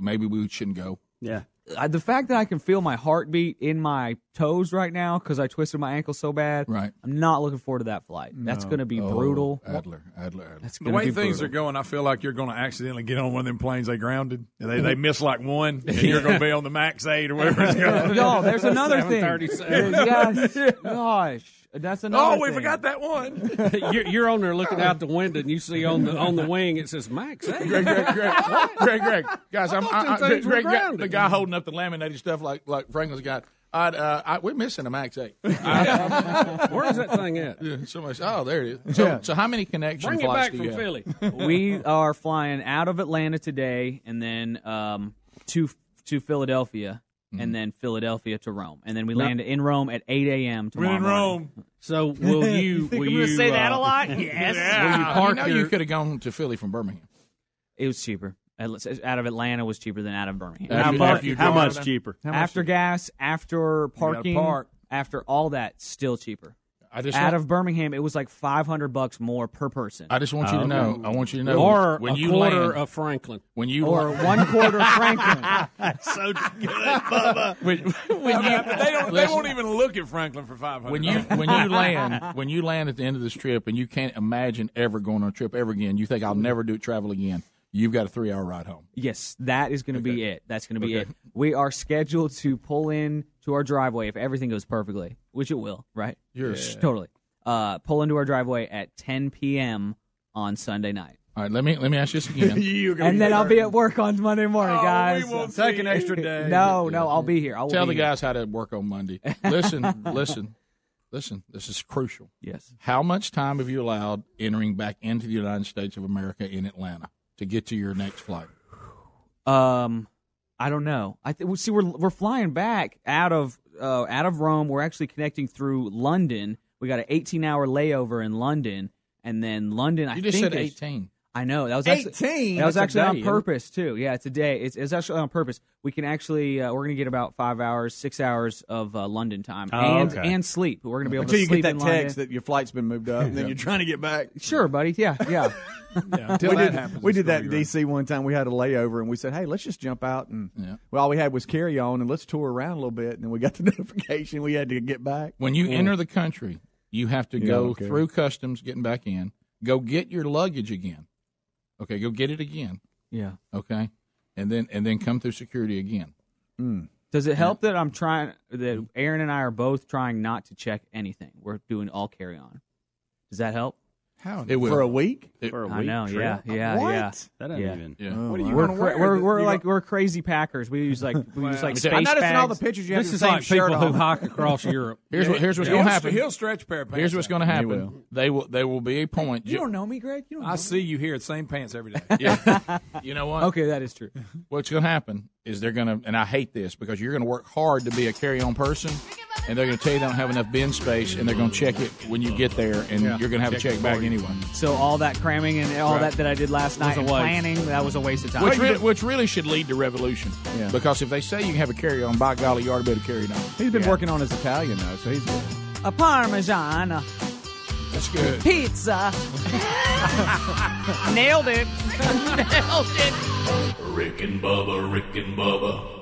maybe we shouldn't go. Yeah. Uh, the fact that I can feel my heartbeat in my toes right now because I twisted my ankle so bad, right? I'm not looking forward to that flight. That's going to be Oh, brutal. Adler, Adler, Adler. That's The way be things brutal. are going, I feel like you're going to accidentally get on one of them planes they grounded. And they they miss like one, and you're going to be on the Max Eight or whatever it's called. Yo, there's another thing. 737. yes. Gosh, that's another. Oh, we thing. forgot that one. you're, you're on there looking out the window and you see on the on the wing it says Max. Hey, Greg, Greg, Greg, Greg, Greg, guys, I'm, thought I, I, them things Greg, Greg, the guy holding up the laminated stuff like like Franklin's got. I'd, uh, I, we're missing a Max Eight. Where is that thing at? Yeah, so much. Oh, there it is. So, Yeah. so how many connection Bring it flights back do you from have? Philly. we are flying out of Atlanta today, and then um, to to Philadelphia, Mm-hmm. and then Philadelphia to Rome, and then we Now- land in Rome at 8 a.m. tomorrow. We're in morning. Rome. So will you? Think will I'm you gonna say that uh, a lot? Yes. Will you, park know your- you could have gone to Philly from Birmingham. It was cheaper. Out of Atlanta was cheaper than out of Birmingham. After- How, much, after you how much it? cheaper? after gas, after parking, park. after all that, still cheaper. I just Out want, of Birmingham, it was like 500 bucks more per person. I just want you to Oh, know. okay. I want you to know or when a you quarter land, of Franklin. when you or land- one quarter Franklin. so good, Bubba. when, when you, they don't. They won't even look at Franklin for five hundred. when you when you land when you land at the end of this trip and you can't imagine ever going on a trip ever again. You think I'll never do travel again. You've got a three hour ride home. Yes, that is going to be it. That's going to be it. We are scheduled to pull in to our driveway if everything goes perfectly, which it will, right? You're Shh, totally. Uh, pull into our driveway at 10 p.m. on Sunday night, all right. Let me let me ask you this again. And then I'll be at work on Monday morning, Oh, guys. we won't Take see an extra day. No, no, I'll be here. I will Tell be the here. guys how to work on Monday. Listen, listen, listen. This is crucial. Yes. How much time have you allowed entering back into the United States of America in Atlanta to get to your next flight? Um, I don't know. I th- see we're we're flying back out of uh, out of Rome. We're actually connecting through London. We got an 18 hour layover in London, and then London. I You just think said is- 18. I know that was actually, 18? That was That's actually on purpose too. Yeah, it's a day. It's, it's actually on purpose. We can actually uh, we're gonna get about five hours, six hours of uh, London time Oh, and okay. and sleep. We're gonna be able Until to you sleep get in that London. text that your flight's been moved up, and then you're trying to get back. Sure, buddy. Yeah, yeah. Until we that did, happens, we did that in be great. DC one time. We had a layover, and we said, "Hey, let's just jump out." And Yeah. well, all we had was carry on, and let's tour around a little bit. And then we got the notification we had to get back. When you enter the country, you have to Yeah, go okay. through customs, getting back in. Go get your luggage again. Okay, go get it again. yeah. Okay, and then and then come through security again. Hmm. Does it help that I'm trying that Aaron and I are both trying not to check anything? We're doing all carry on. Does that help? How it will For a week? It- For a week know. trip? Yeah, yeah, What? yeah. That doesn't Yeah. even. yeah. Oh, what are you We're gonna cra- wear? we're, we're You like go- we're crazy Packers. We use like we use like I space I noticed in all the pictures you have This the is same like shirt people who on. hike across Europe. Here's what here's what's He'll, going to happen. he'll stretch a pair of pants. Here's what's going to happen. will. They will there will be a point. You don't know me, Greg. You don't. I know see you here at same pants every day. Yeah. you know what? Okay, that is true. What's going to happen is they're going to, and I hate this because you're going to work hard to be a carry-on person, and they're going to tell you they don't have enough bin space, and they're going to check it when you get there, and you're going to have a check back anyway. So all that cramming and all Right. that that I did last night a and waste. planning that was a waste of time. Which really, which really should lead to revolution. Yeah. Because if they say you can have a carry-on, by golly, you ought to be able to carry it on. He's been working on his Italian though, so he's good. a parmesan a That's good. pizza. Nailed it. Nailed it. Rick and Bubba, Rick and Bubba.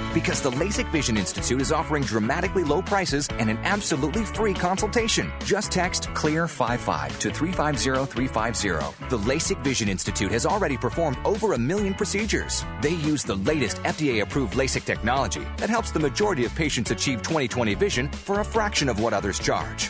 Because the LASIK Vision Institute is offering dramatically low prices and an absolutely free consultation. Just text CLEAR55 to 350350. The LASIK Vision Institute has already performed over a million procedures. They use the latest FDA approved LASIK technology that helps the majority of patients achieve 20/20 vision for a fraction of what others charge.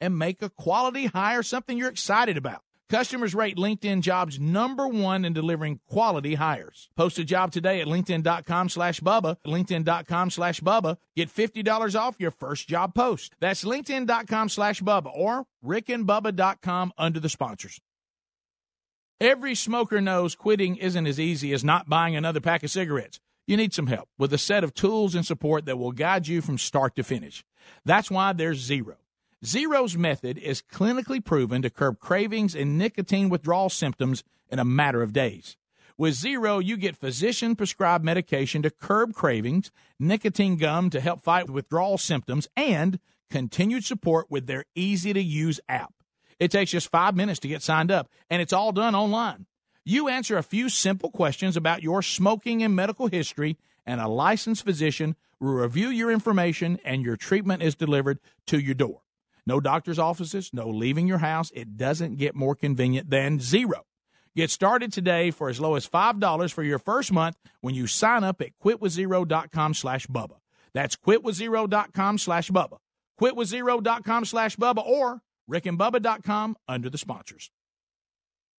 and make a quality hire something you're excited about. Customers rate LinkedIn jobs number one in delivering quality hires. Post a job today at LinkedIn.com slash Bubba. LinkedIn.com slash Bubba. Get $50 off your first job post. That's LinkedIn.com slash Bubba or RickandBubba.com under the sponsors. Every smoker knows quitting isn't as easy as not buying another pack of cigarettes. You need some help with a set of tools and support that will guide you from start to finish. That's why there's Zero. Zero's method is clinically proven to curb cravings and nicotine withdrawal symptoms in a matter of days. With Zero, you get physician prescribed medication to curb cravings, nicotine gum to help fight withdrawal symptoms, and continued support with their easy to use app. It takes just five minutes to get signed up, and it's all done online. You answer a few simple questions about your smoking and medical history, and a licensed physician will review your information, and your treatment is delivered to your door. No doctor's offices, no leaving your house. It doesn't get more convenient than zero. Get started today for as low as $5 for your first month when you sign up at quitwithzero.com slash Bubba. That's quitwithzero.com slash Bubba. Quitwithzero.com slash Bubba or rickandbubba.com under the sponsors.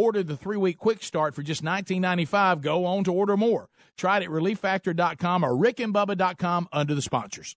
ordered the three week quick start for just $19.95 go on to order more. Try it at relieffactor.com or rickandbubba.com under the sponsors.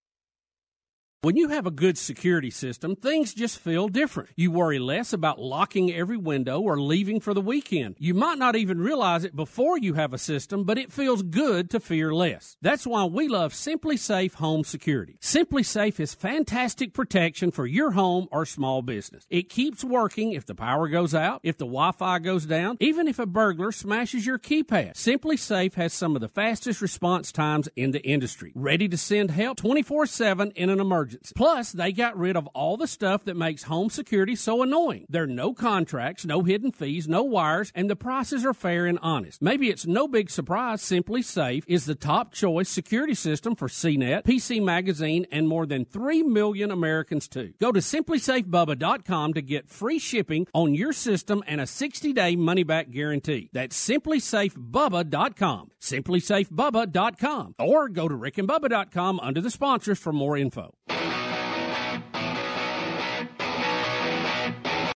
When you have a good security system, things just feel different. You worry less about locking every window or leaving for the weekend. You might not even realize it before you have a system, but it feels good to fear less. That's why we love SimpliSafe Home Security. SimpliSafe is fantastic protection for your home or small business. It keeps working if the power goes out, if the Wi-Fi goes down, even if a burglar smashes your keypad. SimpliSafe has some of the fastest response times in the industry. Ready to send help 24/7 in an emergency. Plus, they got rid of all the stuff that makes home security so annoying. There are no contracts, no hidden fees, no wires, and the prices are fair and honest. Maybe it's no big surprise SimpliSafe is the top choice security system for CNET, PC Magazine, and more than 3 million Americans too. Go to simplisafebubba.com to get free shipping on your system and a 60-day money-back guarantee. That's simplisafebubba.com. Simplisafebubba.com. Or go to rickandbubba.com under the sponsors for more info.